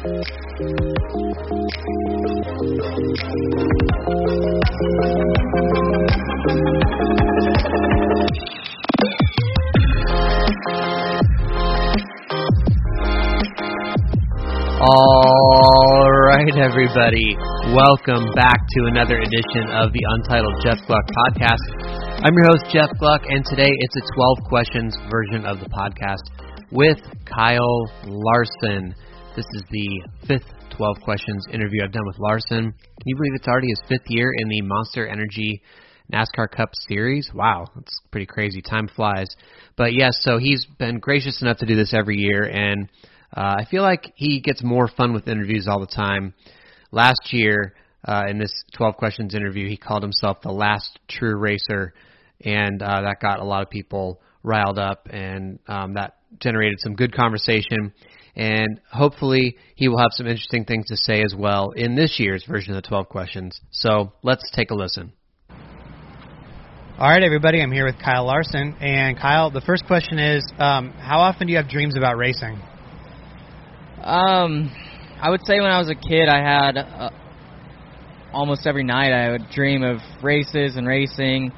All right, everybody. Welcome back to another edition of the Untitled Jeff Gluck podcast. I'm your host, Jeff Gluck, and today it's a 12 questions version of the podcast with Kyle Larson. This is the fifth 12 questions interview I've done with Larson. Can you believe it's already his fifth year in the Monster Energy NASCAR Cup Series? Wow, that's pretty crazy. Time flies. But yes, so he's been gracious enough to do this every year, and uh, I feel like he gets more fun with interviews all the time. Last year, uh, in this 12 questions interview, he called himself the last true racer, and uh, that got a lot of people riled up, and um, that generated some good conversation. And hopefully, he will have some interesting things to say as well in this year's version of the 12 questions. So let's take a listen. All right, everybody, I'm here with Kyle Larson. And Kyle, the first question is um, How often do you have dreams about racing? Um, I would say when I was a kid, I had uh, almost every night I would dream of races and racing.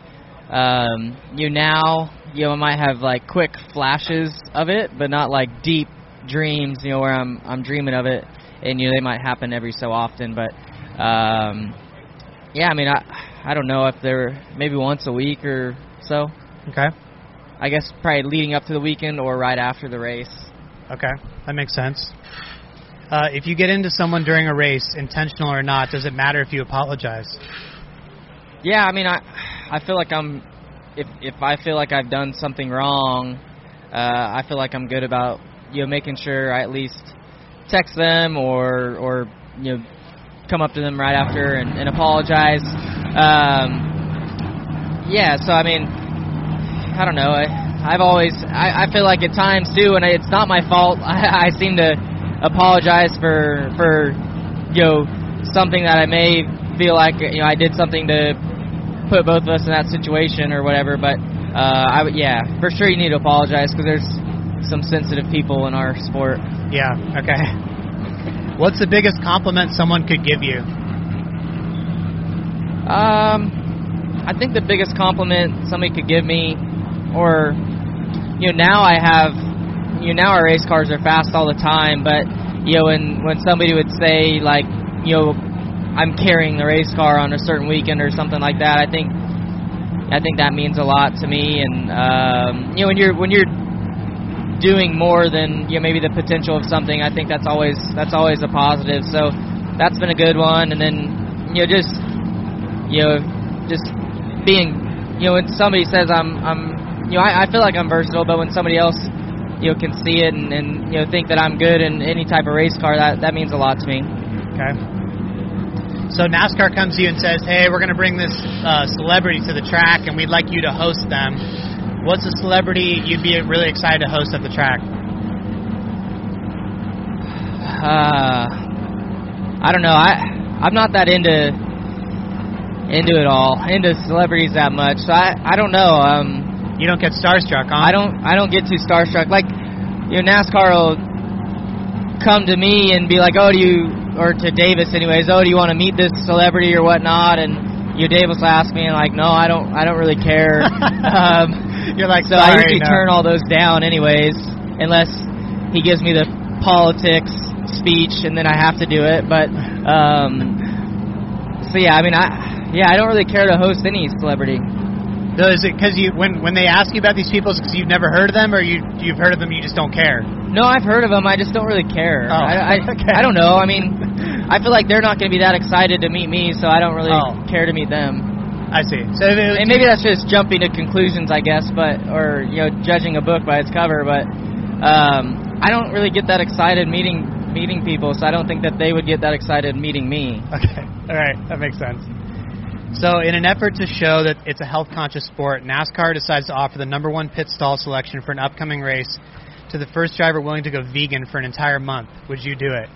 Um, you now, you know, I might have like quick flashes of it, but not like deep dreams. You know, where I'm I'm dreaming of it, and you know they might happen every so often. But um, yeah, I mean, I I don't know if they're maybe once a week or so. Okay. I guess probably leading up to the weekend or right after the race. Okay, that makes sense. Uh, if you get into someone during a race, intentional or not, does it matter if you apologize? Yeah, I mean, I I feel like I'm if if I feel like I've done something wrong, uh, I feel like I'm good about you know making sure I at least text them or or you know come up to them right after and, and apologize. Um, yeah, so I mean, I don't know. I, I've always I, I feel like at times too, and it's not my fault. I, I seem to apologize for for you know something that I may feel like you know I did something to put both of us in that situation or whatever. But uh, I yeah, for sure you need to apologize because there's some sensitive people in our sport. Yeah. Okay. What's the biggest compliment someone could give you? Um, I think the biggest compliment somebody could give me, or you know, now I have, you know, now our race cars are fast all the time, but you know, when when somebody would say like, you know, I'm carrying the race car on a certain weekend or something like that, I think, I think that means a lot to me, and um, you know, when you're when you're doing more than you know maybe the potential of something, I think that's always that's always a positive. So that's been a good one, and then you know just you know just being you know when somebody says I'm I'm you know I, I feel like I'm versatile, but when somebody else you know can see it and, and you know think that I'm good in any type of race car, that that means a lot to me. Okay. So NASCAR comes to you and says, "Hey, we're going to bring this uh, celebrity to the track, and we'd like you to host them." What's a celebrity you'd be really excited to host at the track? Uh, I don't know. I I'm not that into into it all, into celebrities that much. So I I don't know. Um, You don't get starstruck, huh? I don't I don't get too starstruck. Like you know, NASCAR will come to me and be like, "Oh, do you?" Or to Davis, anyways. Oh, do you want to meet this celebrity or whatnot? And you know, Davis will ask me, and like, no, I don't. I don't really care. um, You're like, so I usually no." turn all those down, anyways, unless he gives me the politics speech, and then I have to do it. But um, so yeah, I mean, I yeah, I don't really care to host any celebrity. So is it because you when when they ask you about these people, because you've never heard of them, or you you've heard of them, you just don't care? No, I've heard of them. I just don't really care. Oh, I, I, okay. I don't know. I mean, I feel like they're not going to be that excited to meet me, so I don't really Oh. care to meet them. I see. So And maybe that's just jumping to conclusions, I guess, but or you know, judging a book by its cover. But um, I don't really get that excited meeting meeting people, so I don't think that they would get that excited meeting me. Okay. All right. That makes sense. So, in an effort to show that it's a health conscious sport, NASCAR decides to offer the number one pit stall selection for an upcoming race to the first driver willing to go vegan for an entire month. Would you do it?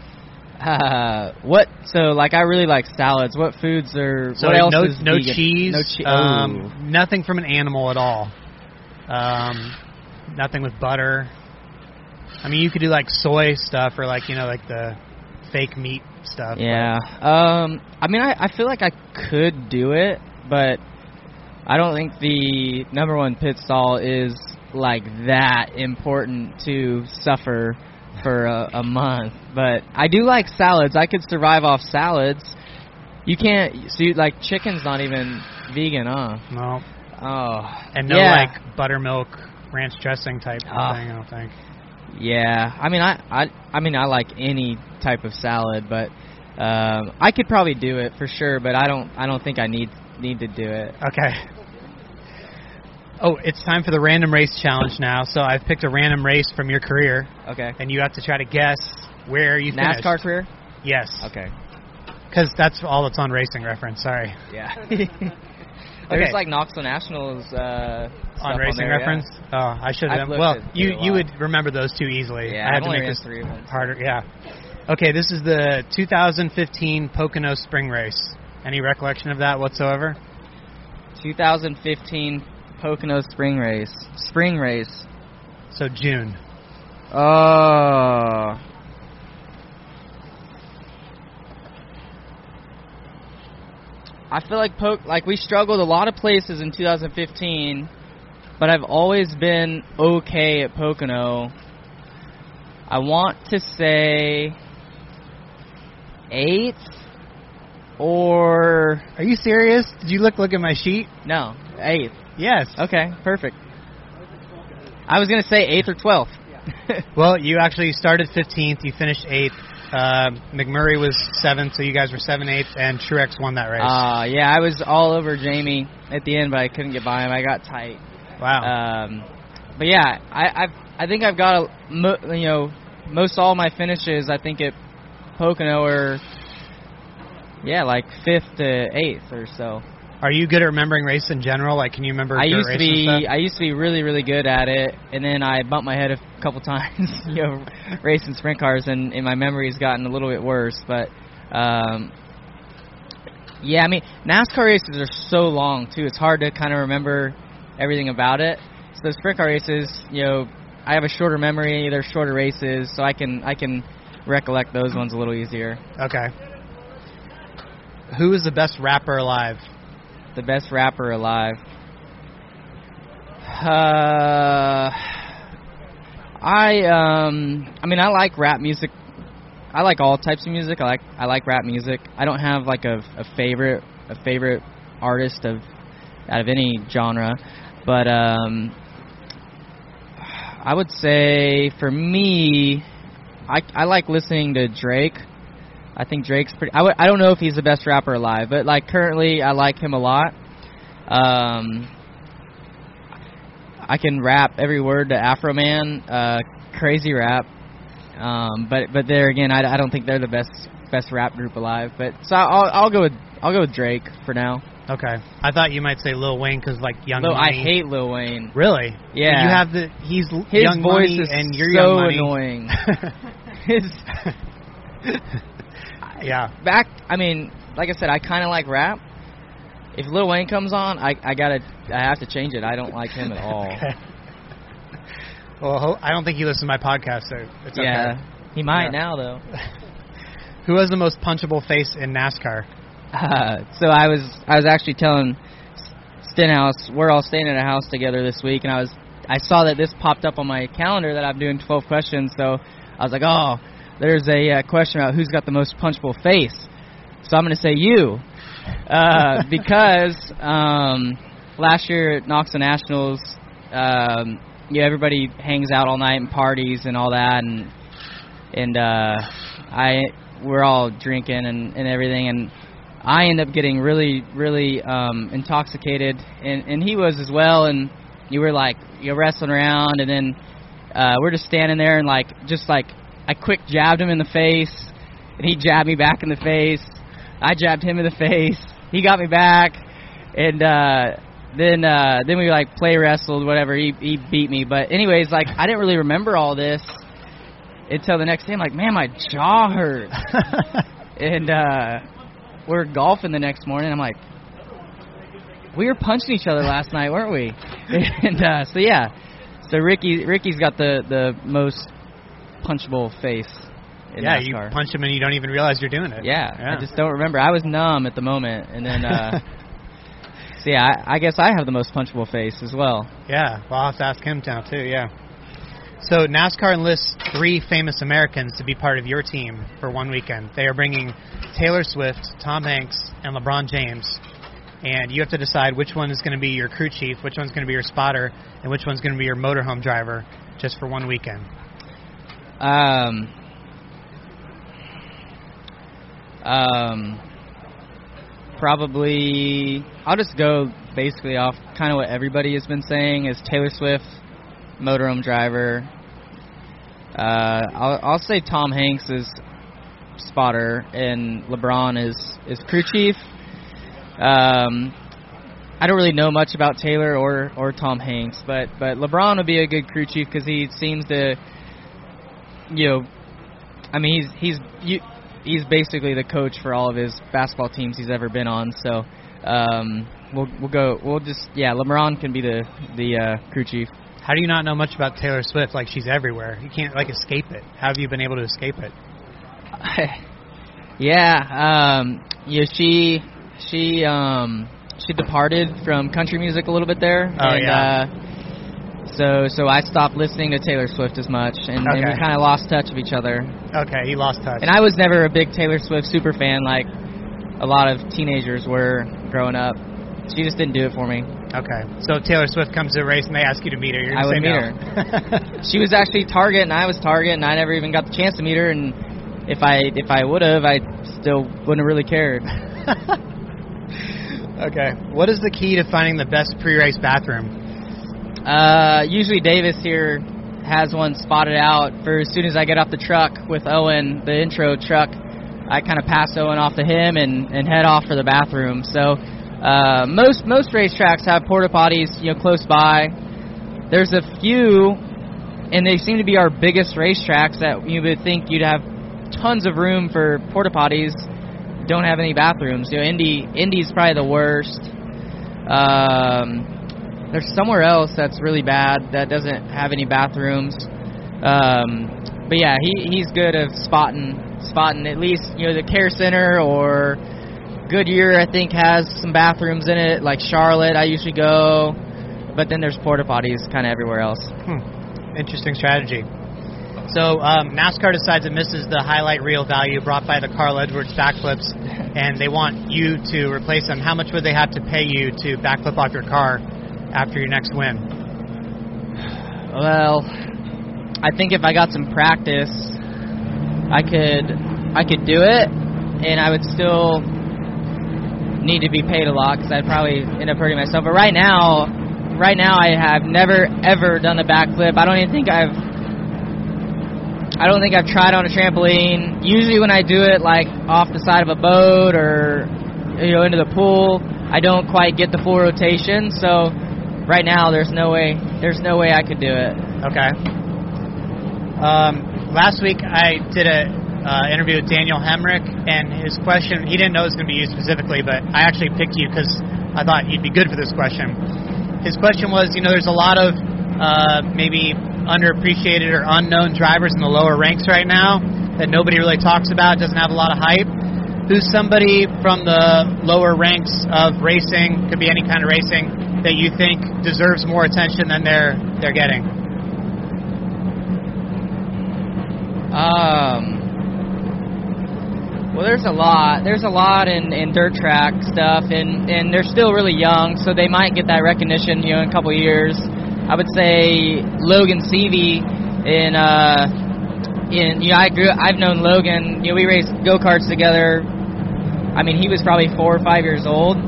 Uh, what? So like, I really like salads. What foods are? So, what else no, is no vegan? cheese, No cheese. um, nothing from an animal at all. Um, nothing with butter. I mean, you could do like soy stuff or like you know like the fake meat stuff. Yeah. Um. I mean, I, I feel like I could do it, but I don't think the number one pit stall is like that important to suffer for a, a month. But I do like salads. I could survive off salads. You can't. See, like chicken's not even vegan, huh? No, Oh. and no yeah. like buttermilk ranch dressing type Ah. thing. I don't think. Yeah, I mean, I, I, I mean, I like any type of salad, but um, I could probably do it for sure. But I don't, I don't think I need need to do it. Okay. Oh, it's time for the random race challenge now. So I've picked a random race from your career, Okay. and you have to try to guess where you finished. NASCAR career? Yes. Okay. Because that's all that's on Racing Reference. Sorry. Yeah. Okay. There's like Knoxville Nationals uh, on Racing there, yeah. Reference. Oh, I should I've Well, you you would remember those two easily. Yeah, I had I've to make this three of them. harder. Yeah. Okay, this is the 2015 Pocono Spring Race. Any recollection of that whatsoever? 2015 Pocono Spring Race. Spring Race. So June. Oh. I feel like po- like we struggled a lot of places in 2015, but I've always been okay at Pocono. I want to say eighth or Are you serious? Did you look look at my sheet? no eighth. Yes. Okay, perfect. I was gonna say eighth or twelfth. Well, you actually started 15th. You finished eighth. Uh, McMurray was seventh, so you guys were seven eighth, and Truex won that race. Uh, yeah, I was all over Jamie at the end, but I couldn't get by him. I got tight. wow. Um, but yeah, I I've, I think I've got a mo- you know most all my finishes. I think at Pocono are yeah like fifth to eighth or so. Are you good at remembering race in general? Like, can you remember? I used to be? I used to be really really good at it, and then I bumped my head a couple times, you know, racing sprint cars, and, and my memory's gotten a little bit worse. But um, yeah, I mean NASCAR races are so long too; it's hard to kind of remember everything about it. So the sprint car races, you know, I have a shorter memory. They're shorter races, so I can I can recollect those ones a little easier. Okay. Who is the best rapper alive? The best rapper alive. Uh, I um, I mean, I like rap music. I like all types of music. I like I like rap music. I don't have like a, a favorite a favorite artist of out of any genre, but um, I would say for me, I I like listening to Drake. I think Drake's pretty. I w- I don't know if he's the best rapper alive, but like currently, I like him a lot. Um, I can rap every word to Afroman, uh, crazy rap. Um, but but there again, I, I don't think they're the best best rap group alive. But so I'll I'll go with I'll go with Drake for now. Okay. I thought you might say Lil Wayne because like Young Though I hate Lil Wayne. Really? Yeah. You have the he's His Young voice Money is and you're so Young Money. annoying. His yeah. back. I mean, like I said, I kind of like rap. If Lil Wayne comes on, I I gotta I have to change it. I don't like him at all. Okay. Well, I don't think he listens to my podcast, so it's yeah, okay. he might Yeah. now though. Who has the most punchable face in NASCAR? Uh, so I was I was actually telling Stenhouse we're all staying at a house together this week, and I was I saw that this popped up on my calendar that I'm doing 12 questions. So I was like, oh, there's a uh, question about who's got the most punchable face. So I'm going to say you, uh, because um, last year at Knoxville Nationals, um, you know, everybody hangs out all night and parties and all that, and and uh, I we're all drinking and, and everything, and I end up getting really really um, intoxicated, and and he was as well, and you were like you're wrestling around, and then uh, we're just standing there, and like just like I quick jabbed him in the face, and he jabbed me back in the face. I jabbed him in the face. He got me back, and uh, then uh, then we like play wrestled, whatever. He he beat me, but anyways, like I didn't really remember all this until the next day. I'm like, man, my jaw hurt, and uh, we're golfing the next morning. I'm like, we were punching each other last night, weren't we? and uh, so yeah, so Ricky Ricky's got the the most punchable face. in yeah, NASCAR. you punch them and you don't even realize you're doing it. Yeah, yeah. I just don't remember. I was numb at the moment, and then. uh So yeah, I, I guess I have the most punchable face as well. Yeah, well, I'll have to ask him now too. Yeah. So NASCAR enlists three famous Americans to be part of your team for one weekend. They are bringing Taylor Swift, Tom Hanks, and LeBron James, and you have to decide which one is going to be your crew chief, which one's going to be your spotter, and which one's going to be your motorhome driver, just for one weekend. Um, um, probably I'll just go basically off kind of what everybody has been saying is Taylor Swift, motorhome driver. Uh, I'll, I'll say Tom Hanks is spotter and LeBron is is crew chief. Um, I don't really know much about Taylor or or Tom Hanks, but but LeBron would be a good crew chief because he seems to, you know, I mean he's he's you, he's basically the coach for all of his basketball teams he's ever been on. So um, we'll we'll go we'll just yeah LeBron can be the the uh, crew chief. How do you not know much about Taylor Swift? Like she's everywhere. You can't like escape it. How have you been able to escape it? yeah, um, yeah, she she um she departed from country music a little bit there. Oh, and, yeah. Uh, so so I stopped listening to Taylor Swift as much, and, and we kind of lost touch of each other. Okay, he lost touch. And I was never a big Taylor Swift super fan like a lot of teenagers were growing up. She just didn't do it for me. okay, so if Taylor Swift comes to a race and they ask you to meet her, you're I would say meet no. She was actually Target, and I was Target, and I never even got the chance to meet her. And if I if I would have, I still wouldn't have really cared. okay, what is the key to finding the best pre-race bathroom? Uh, usually Davis here has one spotted out for as soon as I get off the truck with Owen, the intro truck. I kind of pass Owen off to him and, and head off for the bathroom. So uh, most most racetracks have porta potties, you know, close by. There's a few, and they seem to be our biggest racetracks that you would think you'd have tons of room for porta potties. Don't have any bathrooms. You know, Indy Indy's probably the worst. Um, there's somewhere else that's really bad that doesn't have any bathrooms. Um, but yeah, he he's good at spotting spotting at least you know the care center or Goodyear I think has some bathrooms in it. Like Charlotte, I usually go, but then there's porta potties kind of everywhere else. Hmm. Interesting strategy. So um, NASCAR decides it misses the highlight reel value brought by the Carl Edwards backflips, and they want you to replace them. How much would they have to pay you to backflip off your car after your next win? Well, I think if I got some practice, I could I could do it, and I would still need to be paid a lot because I'd probably end up hurting myself. But right now, right now I have never ever done a backflip. I don't even think I've I don't think I've tried on a trampoline. Usually when I do it like off the side of a boat or you know into the pool, I don't quite get the full rotation. So right now there's no way there's no way I could do it. Okay. Um, last week I did a uh, interview with Daniel Hemric, and his question he didn't know it was going to be you specifically, but I actually picked you because I thought you'd be good for this question. His question was, you know, there's a lot of uh, maybe underappreciated or unknown drivers in the lower ranks right now that nobody really talks about, doesn't have a lot of hype. Who's somebody from the lower ranks of racing, could be any kind of racing, that you think deserves more attention than they're they're getting? Um, well, there's a lot. There's a lot in, in dirt track stuff, and, and they're still really young, so they might get that recognition, you know, in a couple years. I would say Logan Seavey in uh, in you know I grew I've known Logan. You know, we raced go karts together. I mean, he was probably four or five years old,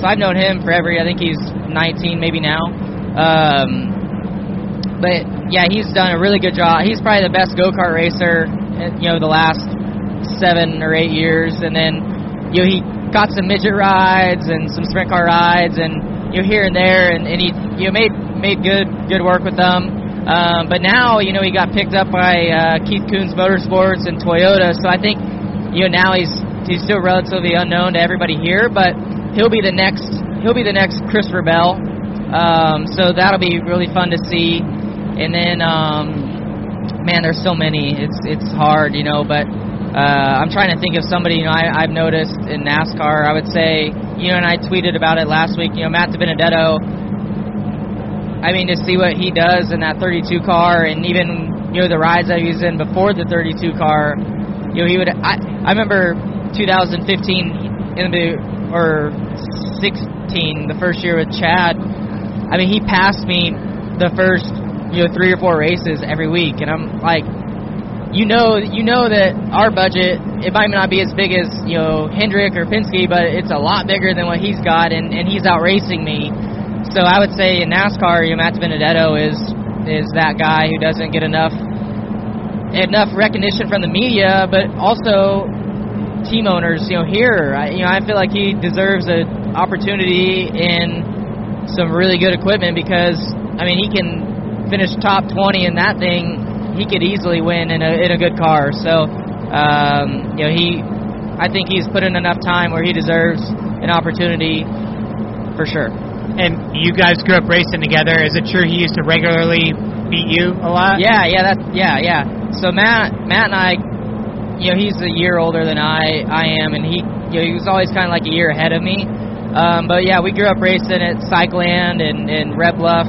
so I've known him forever. I think he's 19, maybe now. Um, but yeah, he's done a really good job. He's probably the best go kart racer, uh, you know, the last seven or eight years. And then, you know, he got some midget rides and some sprint car rides, and you know, here and there, and, and he, you know, made made good good work with them. Um, but now, you know, he got picked up by uh, Keith Kunz Motorsports and Toyota. So I think, you know, now he's he's still relatively unknown to everybody here, but he'll be the next he'll be the next Christopher Bell. Um, so that'll be really fun to see. And then um, man, there's so many. It's it's hard, you know. But uh, I'm trying to think of somebody. You know, I, I've noticed in NASCAR. I would say, you know, and I tweeted about it last week. You know, Matt DiBenedetto. I mean, to see what he does in that 32 car, and even you know the rides that he was in before the 32 car. You know, he would. I I remember 2015 in the or 16, the first year with Chad. I mean, he passed me the first you know three or four races every week, and I'm like, you know, you know that our budget it might not be as big as you know Hendrick or Penske, but it's a lot bigger than what he's got, and and he's out racing me. So I would say in NASCAR, you know, Matt Benedetto is is that guy who doesn't get enough enough recognition from the media, but also team owners. You know, here, I, you know, I feel like he deserves an opportunity in some really good equipment because I mean he can finish top 20 in that thing, he could easily win in a in a good car. So, um, you know, he, I think he's put in enough time where he deserves an opportunity for sure. And you guys grew up racing together. Is it true he used to regularly beat you a lot? Yeah, yeah, that's yeah, yeah. So Matt, Matt and I, you know, he's a year older than I I am, and he, you know, he was always kind of like a year ahead of me. Um, but yeah, we grew up racing at Cycleland and, and Red Bluff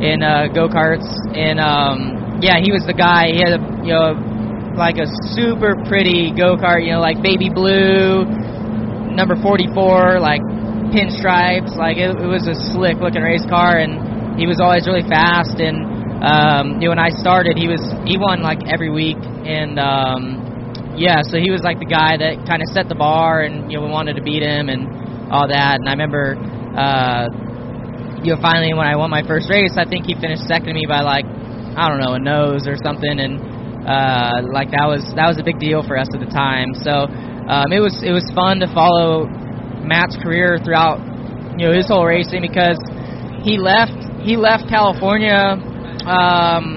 in uh, go karts, and um, yeah, he was the guy. He had a you know like a super pretty go kart, you know, like baby blue, number 44, like pinstripes. Like it, it was a slick looking race car, and he was always really fast. And um, you know, when I started, he was he won like every week, and um, yeah, so he was like the guy that kind of set the bar, and you know, we wanted to beat him and all that. And I remember. Uh, you know, finally when I won my first race, I think he finished second to me by like I don't know a nose or something, and uh, like that was that was a big deal for us at the time. So um, it was it was fun to follow Matt's career throughout you know his whole racing because he left he left California. Um,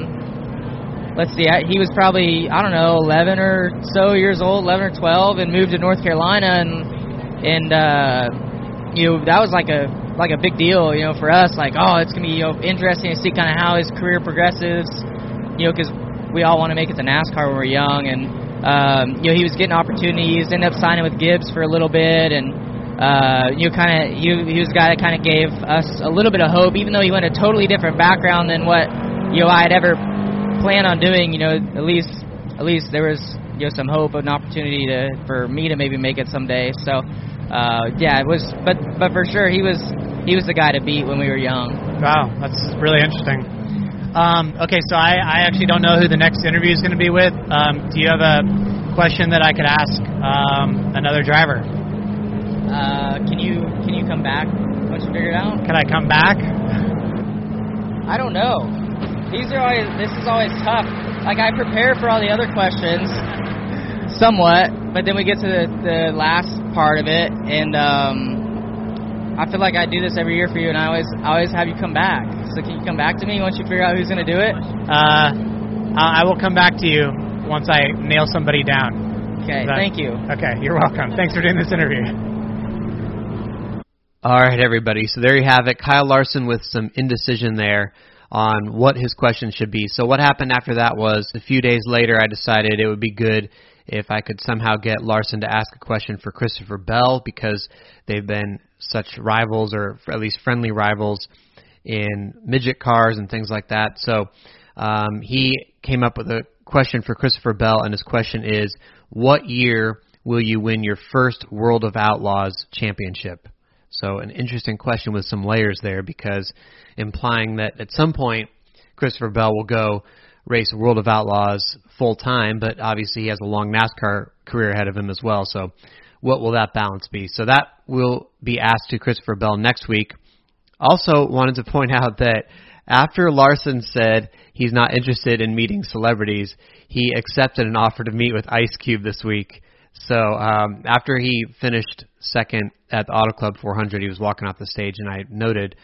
let's see, he was probably I don't know 11 or so years old, 11 or 12, and moved to North Carolina, and and uh, you know that was like a like a big deal, you know, for us. Like, oh, it's gonna be you know interesting to see kind of how his career progresses, you know, because we all want to make it to NASCAR when we're young, and um, you know, he was getting opportunities. Ended up signing with Gibbs for a little bit, and uh, you know, kind of he, he was the guy that kind of gave us a little bit of hope, even though he went a totally different background than what you know I had ever planned on doing. You know, at least at least there was you know some hope, of an opportunity to for me to maybe make it someday. So. Uh, yeah, it was, but but for sure he was he was the guy to beat when we were young. Wow, that's really interesting. Um, okay, so I, I actually don't know who the next interview is going to be with. Um, do you have a question that I could ask um, another driver? Uh, can you can you come back once you figure it out? Can I come back? I don't know. These are always this is always tough. Like I prepare for all the other questions somewhat, but then we get to the, the last part of it, and um, I feel like I do this every year for you, and I always I always have you come back. So can you come back to me once you figure out who's going to do it? Uh, I will come back to you once I nail somebody down. Okay, that, thank you. Okay, you're welcome. Thanks for doing this interview. All right, everybody. So there you have it. Kyle Larson with some indecision there on what his question should be. So what happened after that was a few days later, I decided it would be good if I could somehow get Larson to ask a question for Christopher Bell because they've been such rivals or at least friendly rivals in midget cars and things like that. So um, he came up with a question for Christopher Bell, and his question is, "What year will you win your first World of Outlaws championship?" So an interesting question with some layers there because implying that at some point Christopher Bell will go race World of Outlaws full time, but obviously he has a long NASCAR career ahead of him as well. So what will that balance be? So that will be asked to Christopher Bell next week. Also wanted to point out that after Larson said he's not interested in meeting celebrities, he accepted an offer to meet with Ice Cube this week. So um, after he finished second at the Auto Club 400, he was walking off the stage, and I noted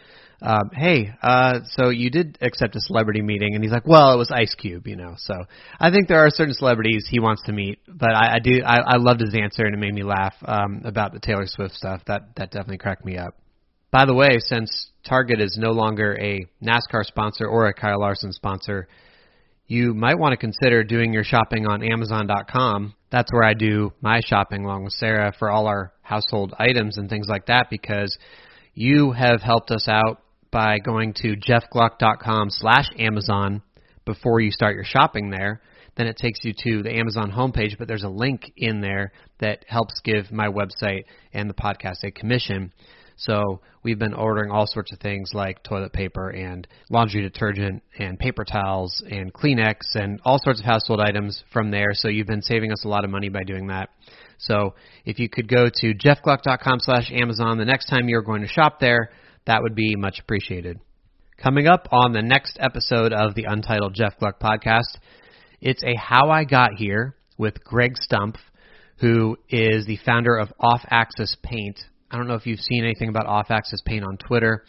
um, hey, uh, so you did accept a celebrity meeting, and he's like, well, it was Ice Cube, you know. So I think there are certain celebrities he wants to meet, but I, I do, I, I loved his answer, and it made me laugh um, about the Taylor Swift stuff. That that definitely cracked me up. By the way, since Target is no longer a NASCAR sponsor or a Kyle Larson sponsor, you might want to consider doing your shopping on Amazon.com. That's where I do my shopping along with Sarah for all our household items and things like that because you have helped us out by going to jeffgluck.com slash Amazon before you start your shopping there. Then it takes you to the Amazon homepage, but there's a link in there that helps give my website and the podcast a commission. So we've been ordering all sorts of things like toilet paper and laundry detergent and paper towels and Kleenex and all sorts of household items from there. So you've been saving us a lot of money by doing that. So if you could go to jeffgluck.com slash Amazon the next time you're going to shop there, that would be much appreciated. Coming up on the next episode of the Untitled Jeff Gluck podcast, it's a How I Got Here with Greg Stumpf, who is the founder of Off Axis Paint. I don't know if you've seen anything about Off Axis Paint on Twitter,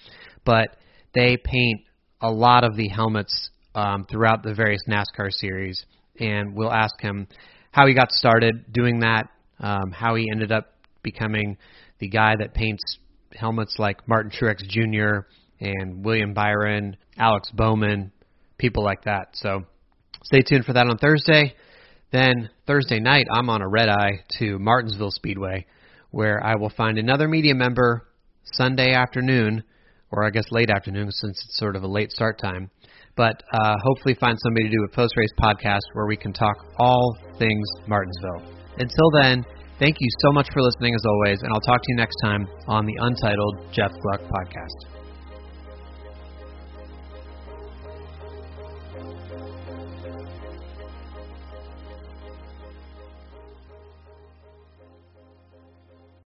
but they paint a lot of the helmets um, throughout the various NASCAR series, and we'll ask him how he got started doing that, um, how he ended up becoming the guy that paints helmets like Martin Truex Jr. and William Byron, Alex Bowman, people like that. So stay tuned for that on Thursday. Then Thursday night, I'm on a red eye to Martinsville Speedway, where I will find another media member Sunday afternoon, or I guess late afternoon since it's sort of a late start time. But uh, hopefully, find somebody to do a post race podcast where we can talk all things Martinsville. Until then, Thank you so much for listening as always, and I'll talk to you next time on the Untitled Jeff Gluck podcast.